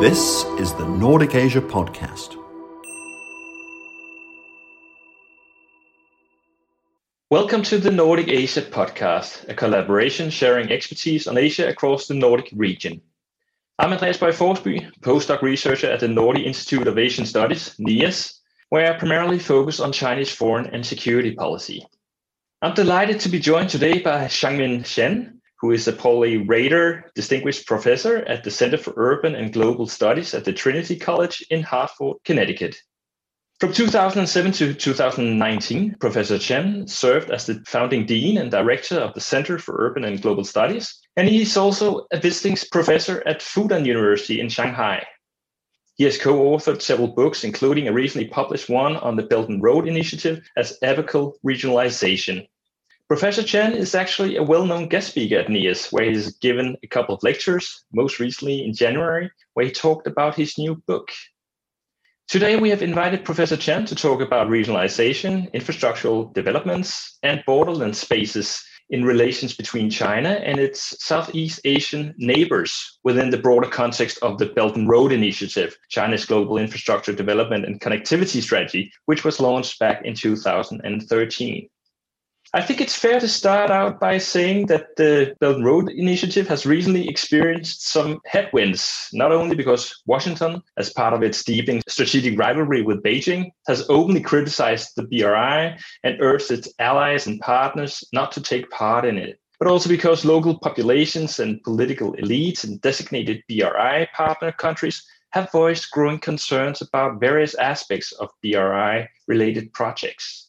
This is the Nordic Asia Podcast. Welcome to the Nordic Asia Podcast, a collaboration sharing expertise on Asia across the Nordic region. I'm Andreas Bøje Forsby, postdoc researcher at the Nordic Institute of Asian Studies, NIAS, where I primarily focus on Chinese foreign and security policy. I'm delighted to be joined today by Xiangming Chen, who is a Pauli Rader Distinguished Professor at the Center for Urban and Global Studies at the Trinity College in Hartford, Connecticut. From 2007 to 2019, Professor Chen served as the founding dean and director of the Center for Urban and Global Studies, and he is also a visiting professor at Fudan University in Shanghai. He has co-authored several books, including a recently published one on the Belt and Road Initiative as epochal regionalization. Professor Chen is actually a well-known guest speaker at NIAS, where he's given a couple of lectures, most recently in January, where he talked about his new book. Today, we have invited Professor Chen to talk about regionalization, infrastructural developments, and borderland spaces in relations between China and its Southeast Asian neighbors within the broader context of the Belt and Road Initiative, China's global infrastructure development and connectivity strategy, which was launched back in 2013. I think it's fair to start out by saying that the Belt and Road Initiative has recently experienced some headwinds, not only because Washington, as part of its deepening strategic rivalry with Beijing, has openly criticized the BRI and urged its allies and partners not to take part in it, but also because local populations and political elites in designated BRI partner countries have voiced growing concerns about various aspects of BRI related projects.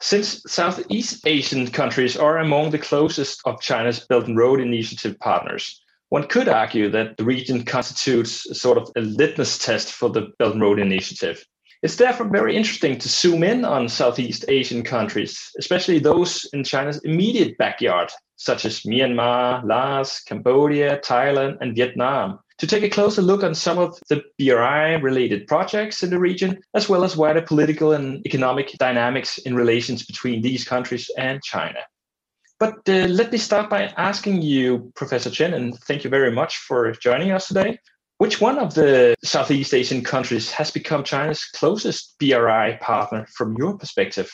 Since Southeast Asian countries are among the closest of China's Belt and Road Initiative partners, one could argue that the region constitutes a sort of a litmus test for the Belt and Road Initiative. It's therefore very interesting to zoom in on Southeast Asian countries, especially those in China's immediate backyard, such as Myanmar, Laos, Cambodia, Thailand, and Vietnam, to take a closer look on some of the BRI related projects in the region, as well as wider political and economic dynamics in relations between these countries and China. But uh, let me start by asking you, Professor Chen, and thank you very much for joining us today. Which one of the Southeast Asian countries has become China's closest BRI partner from your perspective?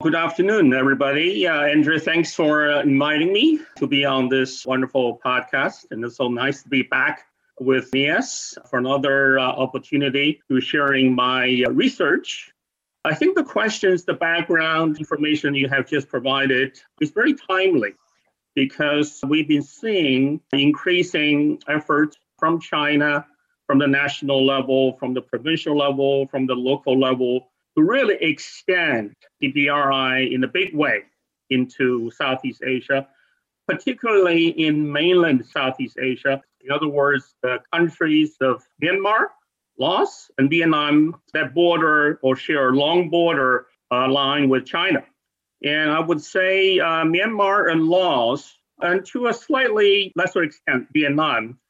Good afternoon, everybody. Uh, Andrew, thanks for uh, inviting me to be on this wonderful podcast. And it's so nice to be back with NIAS for another uh, opportunity to sharing my uh, research. I think the questions, the background information you have just provided is very timely because we've been seeing increasing efforts from China, from the national level, from the provincial level, from the local level to really extend the BRI in a big way into Southeast Asia, particularly in mainland Southeast Asia. In other words, the countries of Myanmar, Laos, and Vietnam that border or share a long border uh, line with China. And I would say uh, Myanmar and Laos, and to a slightly lesser extent, Vietnam,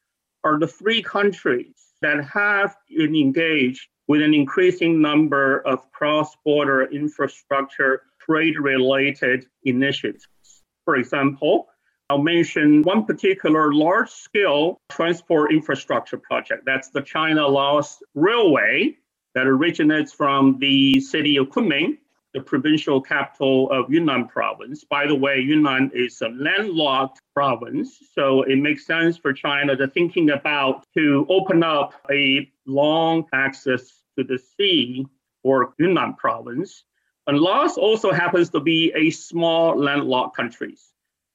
are the three countries that have been engaged with an increasing number of cross-border infrastructure trade-related initiatives. For example, I'll mention one particular large-scale transport infrastructure project. That's the China-Laos Railway that originates from the city of Kunming, the provincial capital of Yunnan province. By the way, Yunnan is a landlocked province, so it makes sense for China to thinking about to open up a long access to the sea or Yunnan province. And Laos also happens to be a small landlocked country.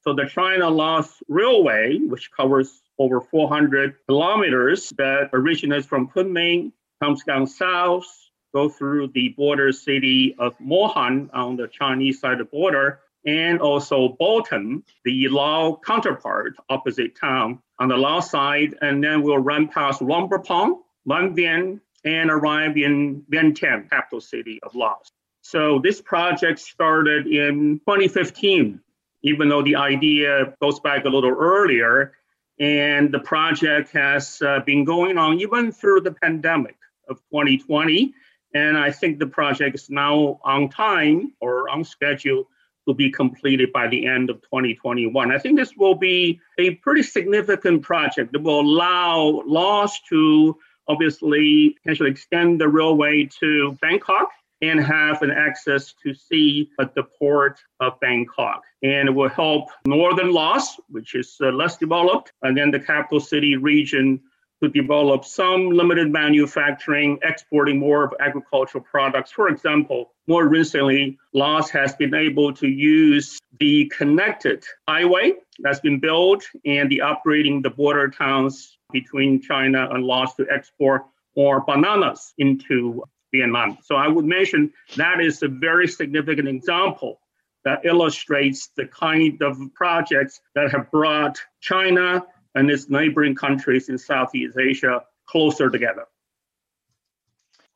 So the China-Laos Railway, which covers over 400 kilometers, that originates from Kunming, comes down south, go through the border city of Mohan on the Chinese side of the border, and also Boten, the Lao counterpart, opposite town on the Lao side, and then we'll run past Luang Prabang, Vang Vieng, and arrived in Vientiane, capital city of Laos. So this project started in 2015, even though the idea goes back a little earlier. And the project has uh, been going on even through the pandemic of 2020. And I think the project is now on time or on schedule to be completed by the end of 2021. I think this will be a pretty significant project that will allow Laos to obviously potentially extend the railway to Bangkok and have an access to sea at the port of Bangkok. And it will help northern Laos, which is uh, less developed, and then the capital city region to develop some limited manufacturing, exporting more of agricultural products. For example, more recently, Laos has been able to use the connected highway that's been built and the upgrading the border towns between China and Laos to export more bananas into Vietnam. So I would mention that is a very significant example that illustrates the kind of projects that have brought China and its neighboring countries in Southeast Asia closer together.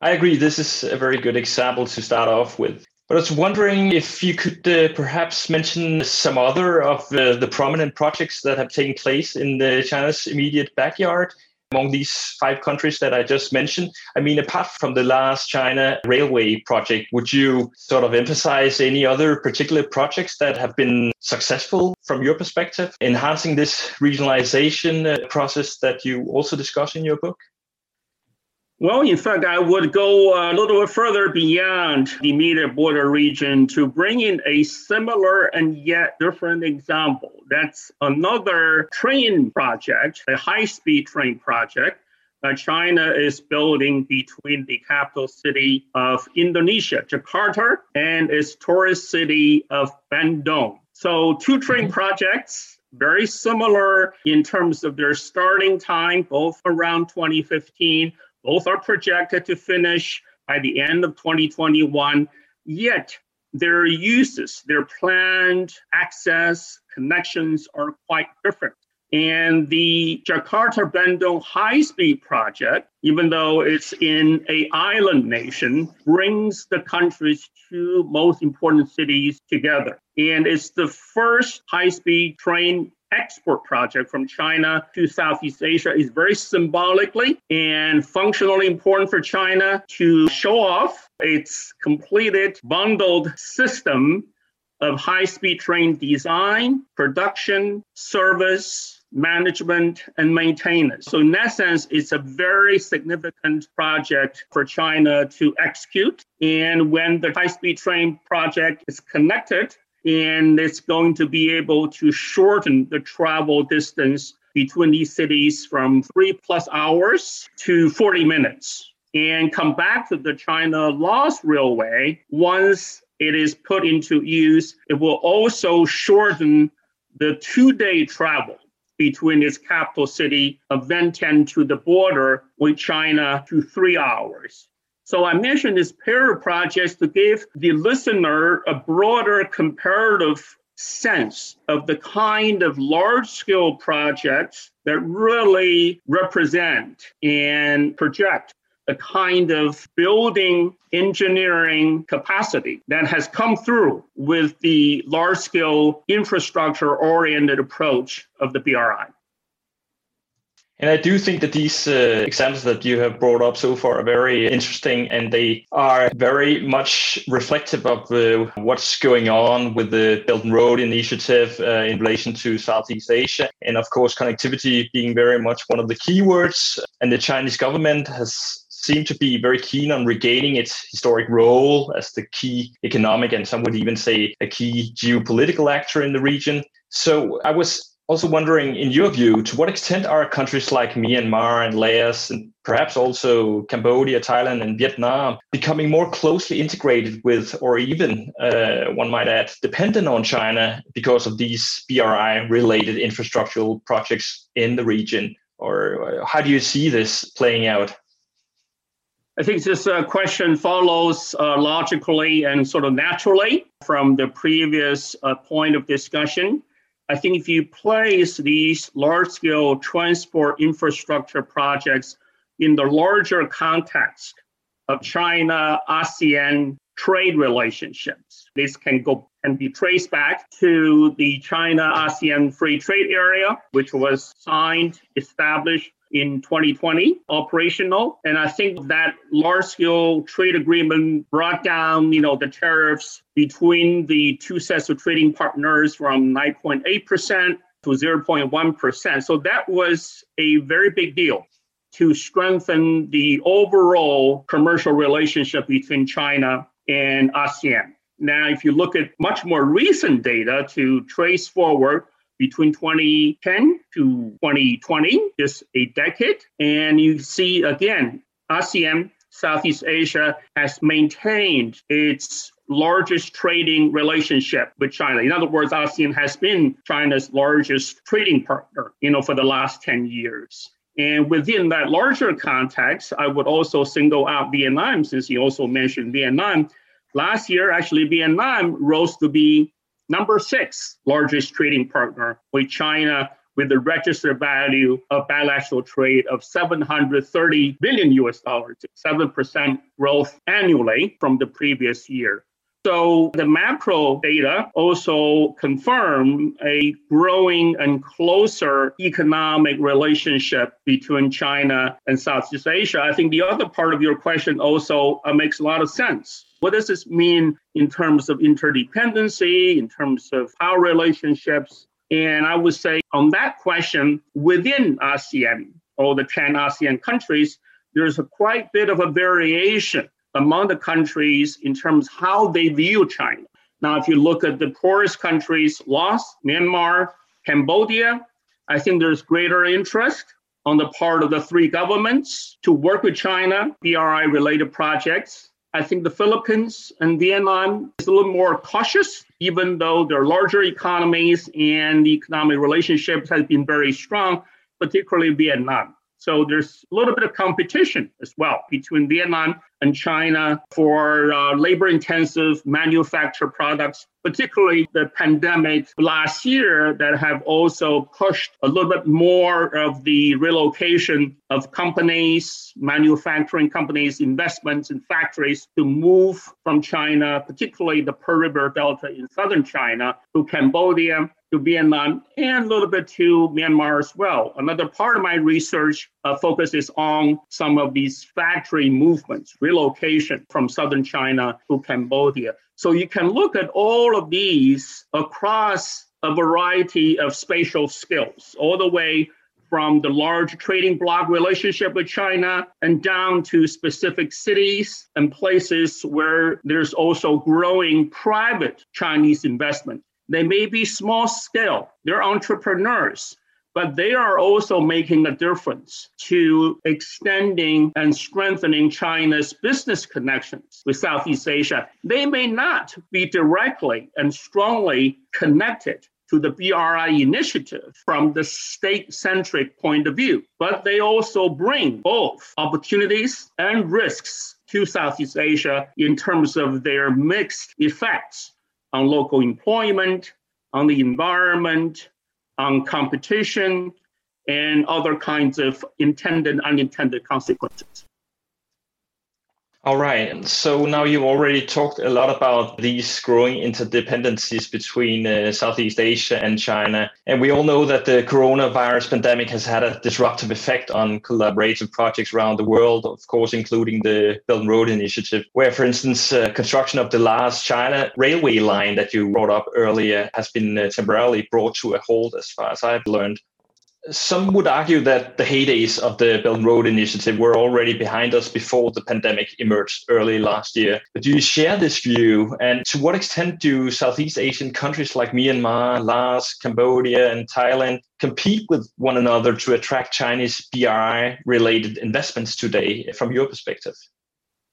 I agree. This is a very good example to start off with. But I was wondering if you could uh, perhaps mention some other of the, the prominent projects that have taken place in the China's immediate backyard among these five countries that I just mentioned. I mean, apart from the Laos China railway project, would you sort of emphasize any other particular projects that have been successful from your perspective, enhancing this regionalization uh, process that you also discuss in your book? Well, in fact, I would go a little bit further beyond the immediate border region to bring in a similar and yet different example. That's another train project, a high speed train project that China is building between the capital city of Indonesia, Jakarta, and its tourist city of Bandung. So, two train mm-hmm. projects very similar in terms of their starting time, both around 2015, both are projected to finish by the end of 2021, yet their uses, their planned access connections are quite different. And the Jakarta Bandung high speed project, even though it's in a island nation, brings the country's two most important cities together. And it's the first high speed train export project from China to Southeast Asia is very symbolically and functionally important for China to show off its completed bundled system of high speed train design, production, service, management, and maintenance. So, in that sense, it's a very significant project for China to execute. And when the high speed train project is connected and it's going to be able to shorten the travel distance between these cities from three plus hours to 40 minutes and come back to the China Laos Railway. Once it is put into use, it will also shorten the two day travel between its capital city of Vientiane to the border with China to three hours. So I mentioned this pair of projects to give the listener a broader comparative sense of the kind of large scale projects that really represent and project the kind of building engineering capacity that has come through with the large scale infrastructure oriented approach of the BRI. And I do think that these uh, examples that you have brought up so far are very interesting and they are very much reflective of uh, what's going on with the Belt and Road Initiative uh, in relation to Southeast Asia. And of course, connectivity being very much one of the keywords. And the Chinese government has seemed to be very keen on regaining its historic role as the key economic and some would even say a key geopolitical actor in the region. So I was also wondering, in your view, to what extent are countries like Myanmar and Laos, and perhaps also Cambodia, Thailand, and Vietnam, becoming more closely integrated with, or even, uh, one might add, dependent on China because of these BRI related infrastructural projects in the region? Or uh, how do you see this playing out? I think this uh, question follows uh, logically and sort of naturally from the previous uh, point of discussion. I think if you place these large scale transport infrastructure projects in the larger context of China ASEAN trade relationships, this can go can be traced back to the China ASEAN free trade area, which was signed, established in 2020 operational. And I think that large scale trade agreement brought down, you know, the tariffs between the two sets of trading partners from 9.8% to 0.1%. So that was a very big deal to strengthen the overall commercial relationship between China and ASEAN. Now, if you look at much more recent data to trace forward between 2010 to 2020, just a decade, and you see again, ASEAN, Southeast Asia, has maintained its largest trading relationship with China. In other words, ASEAN has been China's largest trading partner, you know, for the last 10 years. And within that larger context, I would also single out Vietnam, since you also mentioned Vietnam. Last year, actually, Vietnam rose to be number six largest trading partner with China with a registered value of bilateral trade of 730 billion US dollars, 7% growth annually from the previous year. So the macro data also confirm a growing and closer economic relationship between China and Southeast Asia. I think the other part of your question also uh, makes a lot of sense. What does this mean in terms of interdependency, in terms of power relationships? And I would say on that question, within ASEAN or the 10 ASEAN countries, there's a quite bit of a variation among the countries in terms how they view China. Now, if you look at the poorest countries, Laos, Myanmar, Cambodia, I think there's greater interest on the part of the three governments to work with China, BRI related projects. I think the Philippines and Vietnam is a little more cautious, even though they're larger economies and the economic relationships has been very strong, particularly Vietnam. So there's a little bit of competition as well between Vietnam and China for uh, labor intensive manufactured products, particularly the pandemic last year that have also pushed a little bit more of the relocation of companies, manufacturing companies, investments in factories to move from China, particularly the Pearl River Delta in southern China, to Cambodia to Vietnam and a little bit to Myanmar as well. Another part of my research uh, focuses on some of these factory movements, relocation from southern China to Cambodia. So you can look at all of these across a variety of spatial skills, all the way from the large trading bloc relationship with China and down to specific cities and places where there's also growing private Chinese investment. They may be small scale, they're entrepreneurs, but they are also making a difference to extending and strengthening China's business connections with Southeast Asia. They may not be directly and strongly connected to the BRI initiative from the state centric point of view, but they also bring both opportunities and risks to Southeast Asia in terms of their mixed effects on local employment, on the environment, on competition, and other kinds of intended unintended consequences. All right. So now you've already talked a lot about these growing interdependencies between uh, Southeast Asia and China. And we all know that the coronavirus pandemic has had a disruptive effect on collaborative projects around the world, of course, including the Belt and Road Initiative, where, for instance, uh, construction of the Laos China railway line that you brought up earlier has been uh, temporarily brought to a halt, as far as I've learned. Some would argue that the heydays of the Belt and Road Initiative were already behind us before the pandemic emerged early last year. But do you share this view? And to what extent do Southeast Asian countries like Myanmar, Laos, Cambodia, and Thailand compete with one another to attract Chinese BRI related investments today, from your perspective?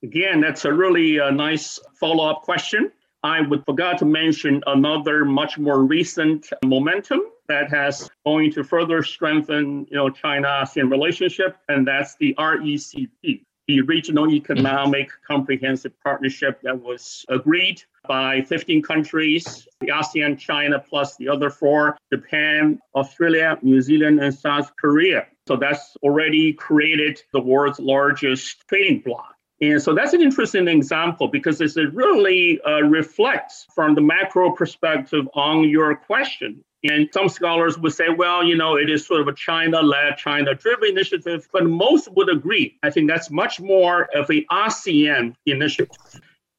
Again, that's a really uh, nice follow up question. I would forgot to mention another much more recent momentum that has going to further strengthen, you know, China-ASEAN relationship, and that's the RECP, the Regional Economic Comprehensive Partnership that was agreed by 15 countries, the ASEAN, China, plus the other four, Japan, Australia, New Zealand, and South Korea. So that's already created the world's largest trading bloc. And so that's an interesting example because it really uh, reflects from the macro perspective on your question And some scholars would say, well, you know, it is sort of a China led, China driven initiative, but most would agree. I think that's much more of a ASEAN initiative.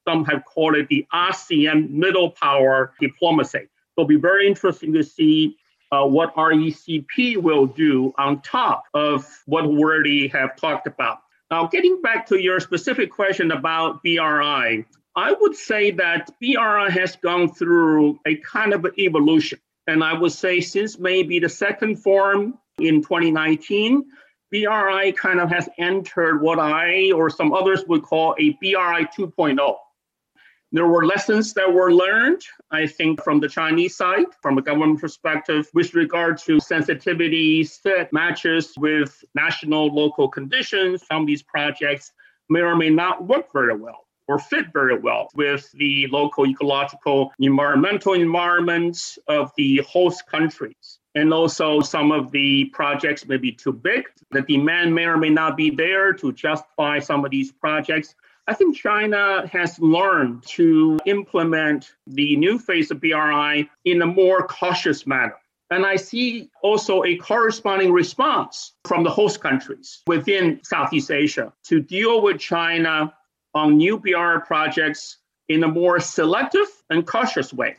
Some have called it the ASEAN middle power diplomacy. So It'll be very interesting to see uh, what RECP will do on top of what we already have talked about. Now, getting back to your specific question about BRI, I would say that BRI has gone through a kind of evolution. And I would say since maybe the second form in 2019, BRI kind of has entered what I or some others would call a BRI 2.0. There were lessons that were learned, I think, from the Chinese side, from a government perspective, with regard to sensitivities that matches with national, local conditions. Some of these projects may or may not work very well or fit very well with the local ecological environmental environments of the host countries. And also, some of the projects may be too big. The demand may or may not be there to justify some of these projects. I think China has learned to implement the new phase of BRI in a more cautious manner. And I see also a corresponding response from the host countries within Southeast Asia to deal with China on new BRI projects in a more selective and cautious way.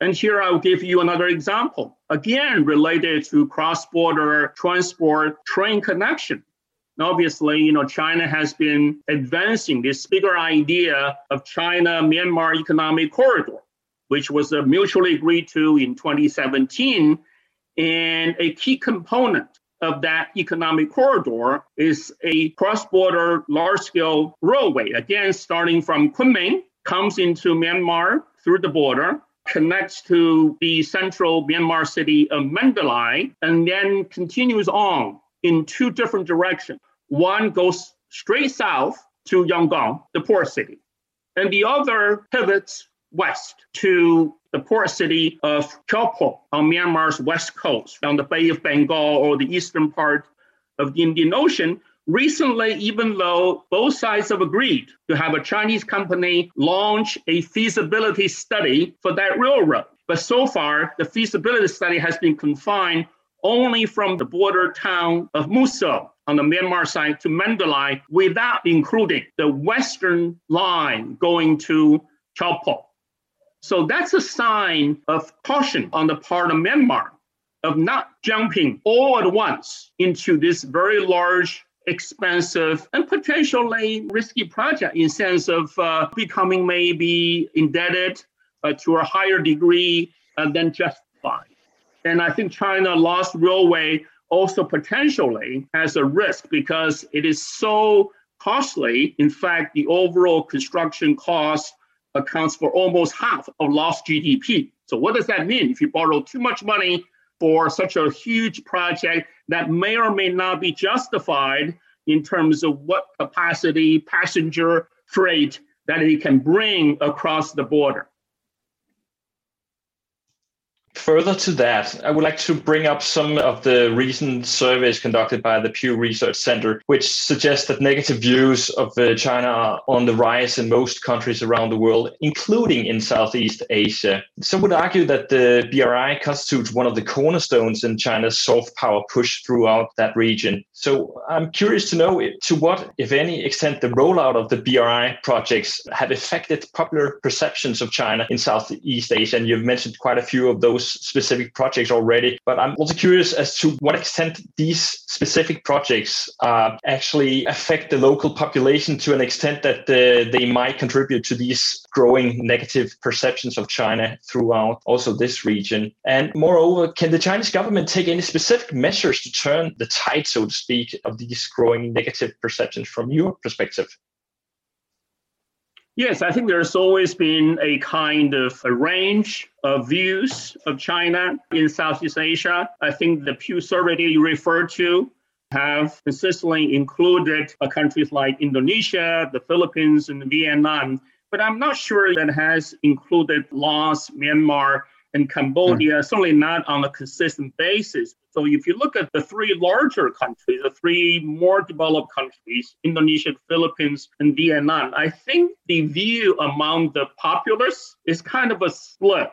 And here I'll give you another example, again related to cross border transport train connection obviously, you know, China has been advancing this bigger idea of China-Myanmar economic corridor, which was uh, mutually agreed to in 2017. And a key component of that economic corridor is a cross-border large-scale railway. Again, starting from Kunming, comes into Myanmar through the border, connects to the central Myanmar city of Mandalay, and then continues on in two different directions. One goes straight south to Yangon, the port city, and the other pivots west to the port city of Kyaukphyu on Myanmar's west coast, on the Bay of Bengal or the eastern part of the Indian Ocean. Recently, even though both sides have agreed to have a Chinese company launch a feasibility study for that railroad, but so far the feasibility study has been confined only from the border town of Muse on the Myanmar side to Mandalay without including the western line going to Kyaukphyu. So that's a sign of caution on the part of Myanmar of not jumping all at once into this very large, expensive, and potentially risky project in sense of uh, becoming maybe indebted uh, to a higher degree uh, than justified. And I think China Laos railway also potentially has a risk because it is so costly. In fact, the overall construction cost accounts for almost half of Laos GDP. So, what does that mean? If you borrow too much money for such a huge project that may or may not be justified in terms of what capacity passenger freight that it can bring across the border. Further to that, I would like to bring up some of the recent surveys conducted by the Pew Research Center, which suggest that negative views of uh, China are on the rise in most countries around the world, including in Southeast Asia. Some would argue that the BRI constitutes one of the cornerstones in China's soft power push throughout that region. So I'm curious to know to what, if any extent, the rollout of the BRI projects have affected popular perceptions of China in Southeast Asia. And you've mentioned quite a few of those specific projects already, but I'm also curious as to what extent these specific projects uh, actually affect the local population to an extent that uh, they might contribute to these growing negative perceptions of China throughout also this region. And moreover, can the Chinese government take any specific measures to turn the tide, so to speak, of these growing negative perceptions from your perspective? Yes, I think there's always been a kind of a range of views of China in Southeast Asia. I think the Pew survey you referred to have consistently included uh, countries like Indonesia, the Philippines, and Vietnam. But I'm not sure that has included Laos, Myanmar, and Cambodia, mm. certainly not on a consistent basis. So if you look at the three larger countries, the three more developed countries, Indonesia, Philippines, and Vietnam, I think the view among the populace is kind of a split,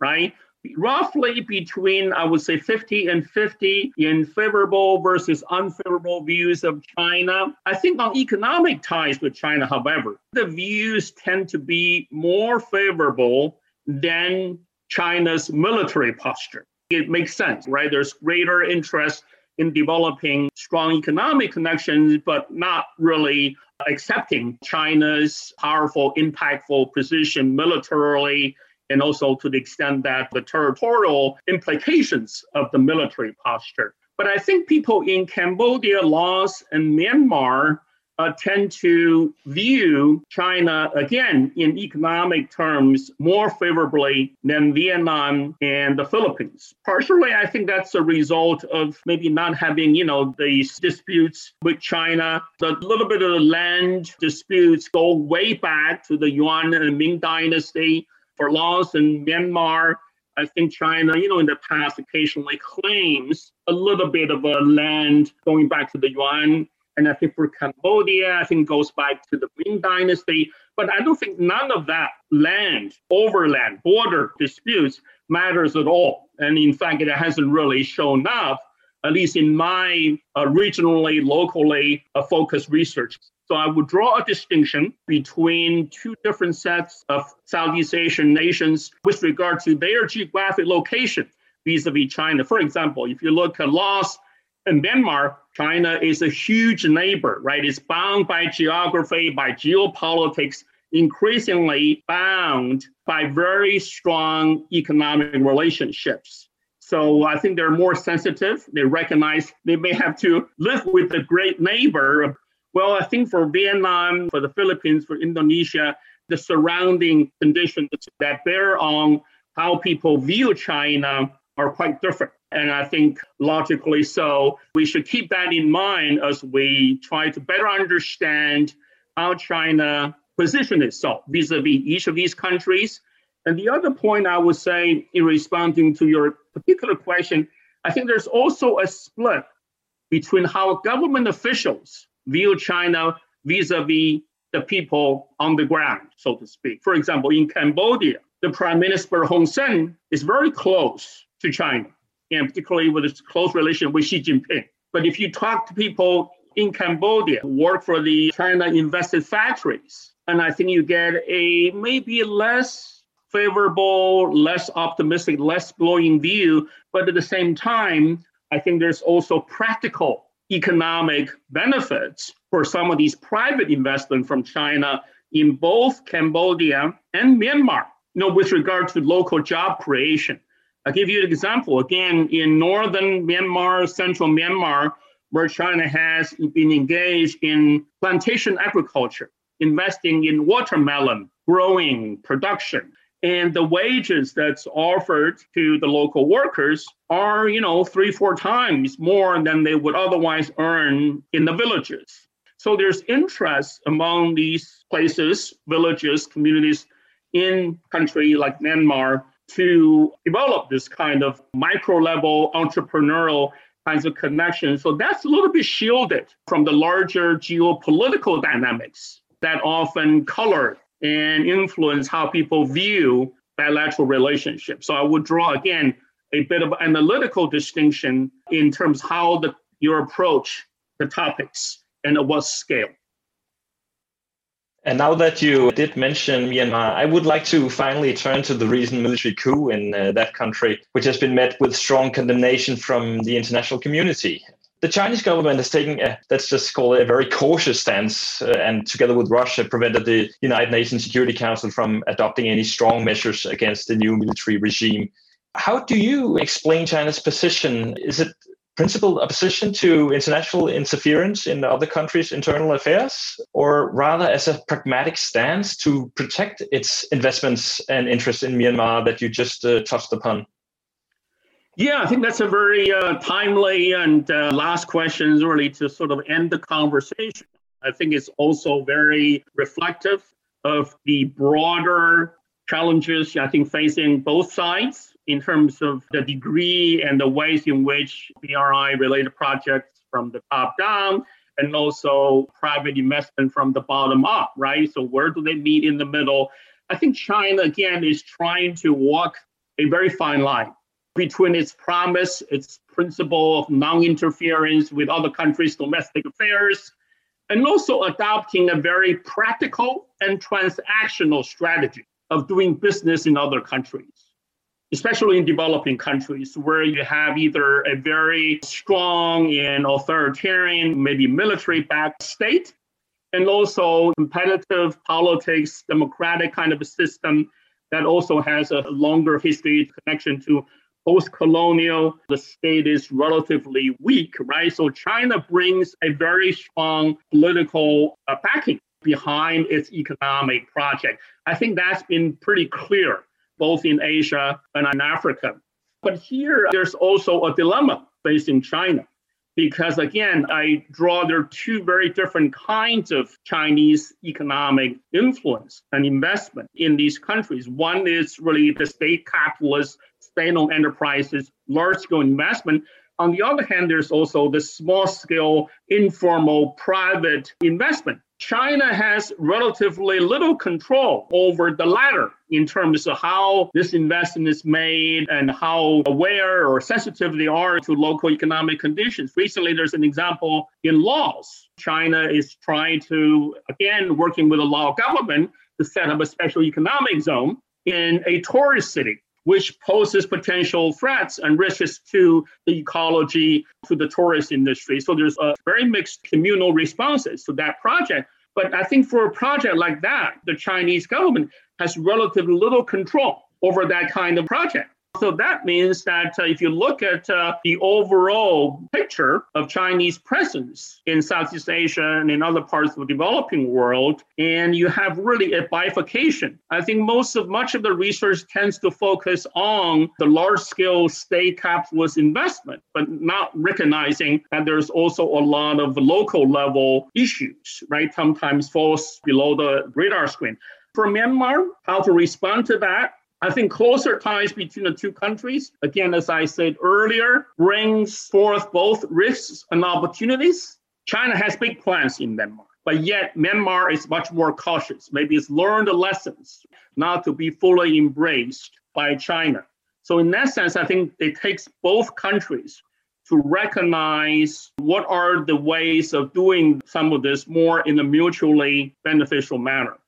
right? roughly between, I would say, 50 and 50 in favorable versus unfavorable views of China. I think on economic ties with China, however, the views tend to be more favorable than China's military posture. It makes sense, right? There's greater interest in developing strong economic connections, but not really accepting China's powerful, impactful position militarily, and also to the extent that the territorial implications of the military posture. But I think people in Cambodia, Laos, and Myanmar uh, tend to view China, again, in economic terms, more favorably than Vietnam and the Philippines. Partially, I think that's a result of maybe not having, you know, these disputes with China. A little bit of the land disputes go way back to the Yuan and Ming dynasty. For Laos and Myanmar, I think China, you know, in the past occasionally claims a little bit of a land going back to the Yuan and I think for Cambodia, I think goes back to the Ming Dynasty. But I don't think none of that land, overland, border disputes matters at all. And in fact, it hasn't really shown up, at least in my uh, regionally, locally uh, focused research. So I would draw a distinction between two different sets of Southeast Asian nations with regard to their geographic location vis-a-vis China. For example, if you look at Laos and Myanmar, China is a huge neighbor, right? It's bound by geography, by geopolitics, increasingly bound by very strong economic relationships. So I think they're more sensitive. They recognize they may have to live with a great neighbor. Well, I think for Vietnam, for the Philippines, for Indonesia, the surrounding conditions that bear on how people view China are quite different. And I think logically so, we should keep that in mind as we try to better understand how China position itself vis-a-vis each of these countries. And the other point I would say in responding to your particular question, I think there's also a split between how government officials view China vis-a-vis the people on the ground, so to speak. For example, in Cambodia, the Prime Minister Hun Sen is very close to China and particularly with its close relation with Xi Jinping. But if you talk to people in Cambodia who work for the China invested factories, and I think you get a maybe less favorable, less optimistic, less glowing view. But at the same time, I think there's also practical economic benefits for some of these private investment from China in both Cambodia and Myanmar, you know, with regard to local job creation. I'll give you an example. Again, in northern Myanmar, central Myanmar, where China has been engaged in plantation agriculture, investing in watermelon growing production. And the wages that's offered to the local workers are, you know, three, four times more than they would otherwise earn in the villages. So there's interest among these places, villages, communities in country like Myanmar to develop this kind of micro level entrepreneurial kinds of connections. So that's a little bit shielded from the larger geopolitical dynamics that often color and influence how people view bilateral relationships. So I would draw again a bit of analytical distinction in terms how the your approach the topics and at what scale. And now that you did mention Myanmar, I would like to finally turn to the recent military coup in uh, that country, which has been met with strong condemnation from the international community. The Chinese government has taken, a, let's just call it a very cautious stance, uh, and together with Russia, prevented the United Nations Security Council from adopting any strong measures against the new military regime. How do you explain China's position? Is it principled opposition to international interference in other countries' internal affairs, or rather as a pragmatic stance to protect its investments and interests in Myanmar that you just uh, touched upon? Yeah, I think that's a very uh, timely and uh, last question, really, to sort of end the conversation. I think it's also very reflective of the broader challenges I think facing both sides in terms of the degree and the ways in which BRI related projects from the top down and also private investment from the bottom up, right? So where do they meet in the middle? I think China again is trying to walk a very fine line between its promise, its principle of non interference with other countries' domestic affairs, and also adopting a very practical and transactional strategy of doing business in other countries, especially in developing countries where you have either a very strong and authoritarian, maybe military backed state, and also competitive politics, democratic kind of a system that also has a longer history connection to post-colonial, the state is relatively weak, right? So China brings a very strong political uh, backing behind its economic project. I think that's been pretty clear both in Asia and in Africa. But here, there's also a dilemma based in China because again, I draw there are two very different kinds of Chinese economic influence and investment in these countries. One is really the state capitalist, state-owned enterprises, large-scale investment. On the other hand, there's also the small-scale, informal, private investment China has relatively little control over the latter in terms of how this investment is made and how aware or sensitive they are to local economic conditions. Recently, there's an example in Laos. China is trying to, again, working with the Lao government to set up a special economic zone in a tourist city which poses potential threats and risks to the ecology, to the tourist industry. So there's a very mixed communal responses to that project. But I think for a project like that, the Chinese government has relatively little control over that kind of project. So that means that uh, if you look at uh, the overall picture of Chinese presence in Southeast Asia and in other parts of the developing world, and you have really a bifurcation. I think most of much of the research tends to focus on the large-scale state capitalist investment, but not recognizing that there's also a lot of local level issues, right? Sometimes falls below the radar screen. For Myanmar, how to respond to that? I think closer ties between the two countries, again, as I said earlier, brings forth both risks and opportunities. China has big plans in Myanmar, but yet Myanmar is much more cautious. Maybe it's learned the lessons not to be fully embraced by China. So, in that sense, I think it takes both countries to recognize what are the ways of doing some of this more in a mutually beneficial manner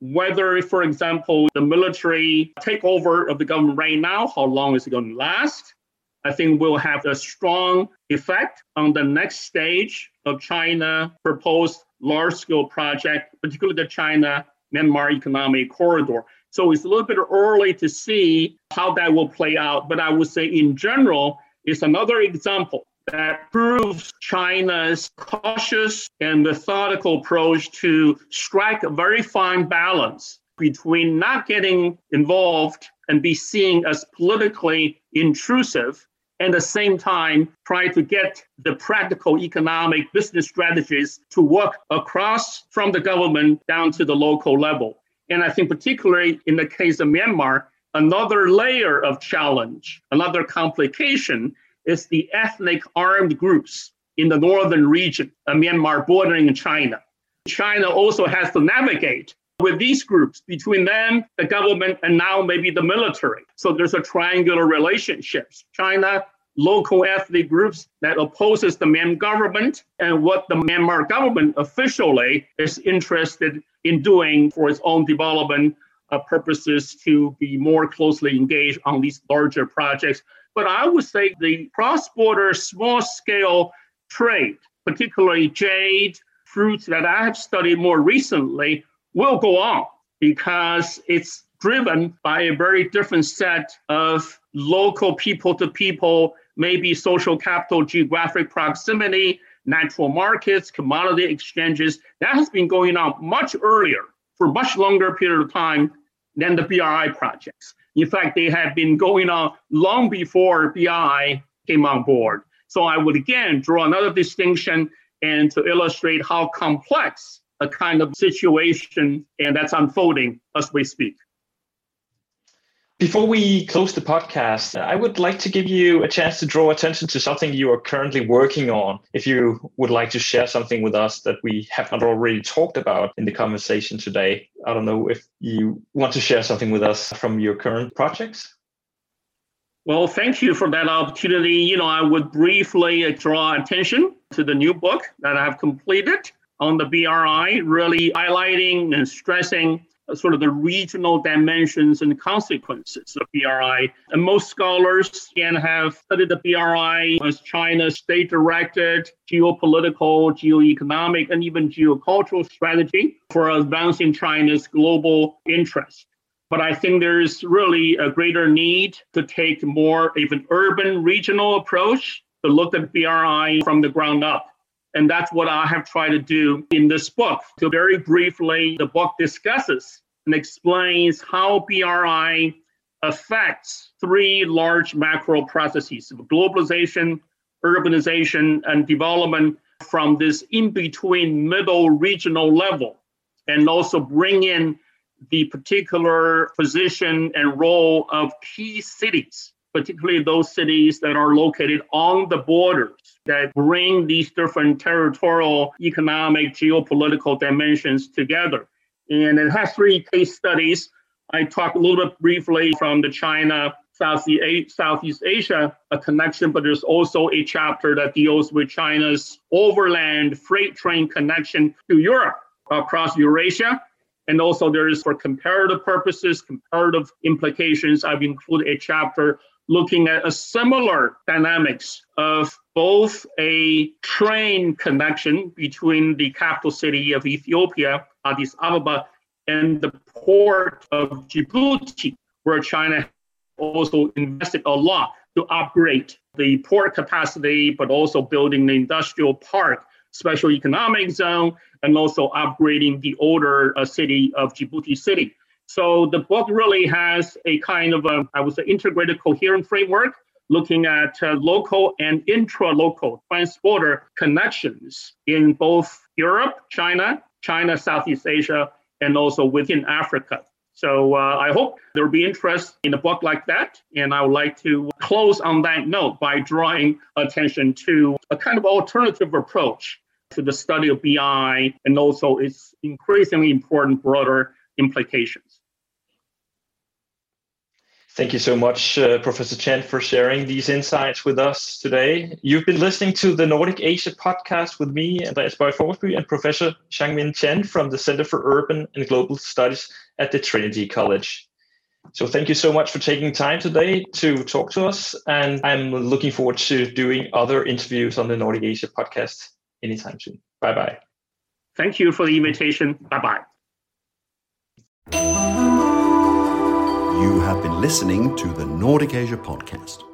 whether, for example, the military takeover of the government right now, how long is it going to last? I think will have a strong effect on the next stage of China proposed large scale project, particularly the China Myanmar economic corridor. So it's a little bit early to see how that will play out. But I would say in general, it's another example that proves China's cautious and methodical approach to strike a very fine balance between not getting involved and be seen as politically intrusive and at the same time try to get the practical economic business strategies to work across from the government down to the local level. And I think particularly in the case of Myanmar, another layer of challenge, another complication is the ethnic armed groups in the northern region of Myanmar bordering China. China also has to navigate with these groups between them, the government, and now maybe the military. So there's a triangular relationship. China, local ethnic groups that opposes the Myanmar government and what the Myanmar government officially is interested in doing for its own development uh, purposes to be more closely engaged on these larger projects but I would say the cross border small scale trade, particularly jade, fruits that I have studied more recently, will go on because it's driven by a very different set of local people to people, maybe social capital, geographic proximity, natural markets, commodity exchanges. That has been going on much earlier for much longer period of time than the BRI projects. In fact, they have been going on long before BRI came on board. So I would again draw another distinction and to illustrate how complex a kind of situation and that's unfolding as we speak. Before we close the podcast, I would like to give you a chance to draw attention to something you are currently working on. If you would like to share something with us that we have not already talked about in the conversation today, I don't know if you want to share something with us from your current projects. Well, thank you for that opportunity. You know, I would briefly draw attention to the new book that I have completed on the BRI, really highlighting and stressing Uh, sort of the regional dimensions and consequences of BRI. And most scholars again have studied the BRI as China's state-directed geopolitical, geoeconomic, and even geocultural strategy for advancing China's global interests. But I think there's really a greater need to take more of an urban regional approach to look at BRI from the ground up. And that's what I have tried to do in this book. So, very briefly, the book discusses and explains how BRI affects three large macro processes of globalization, urbanization, and development from this in between middle regional level, and also bring in the particular position and role of key cities, particularly those cities that are located on the borders that bring these different territorial, economic, geopolitical dimensions together. And it has three case studies. I talk a little bit briefly from the China Southeast Asia a connection, but there's also a chapter that deals with China's overland freight train connection to Europe across Eurasia and also there is for comparative purposes, comparative implications, I've included a chapter looking at a similar dynamics of both a train connection between the capital city of Ethiopia, Addis Ababa, and the port of Djibouti, where China also invested a lot to upgrade the port capacity, but also building the industrial park special economic zone, and also upgrading the older uh, city of Djibouti City. So the book really has a kind of a, I would say, integrated coherent framework looking at uh, local and intra-local trans-border connections in both Europe, China, China, Southeast Asia, and also within Africa. So uh, I hope there will be interest in a book like that. And I would like to close on that note by drawing attention to a kind of alternative approach to the study of BRI and also its increasingly important broader implications. Thank you so much, uh, Professor Chen, for sharing these insights with us today. You've been listening to the Nordic Asia podcast with me, Andreas Bøje Forsby, and Professor Xiangming Chen from the Center for Urban and Global Studies at the Trinity College. So thank you so much for taking time today to talk to us. And I'm looking forward to doing other interviews on the Nordic Asia podcast anytime soon. Bye bye. Thank you for the invitation. Bye bye. Listening to the Nordic Asia podcast.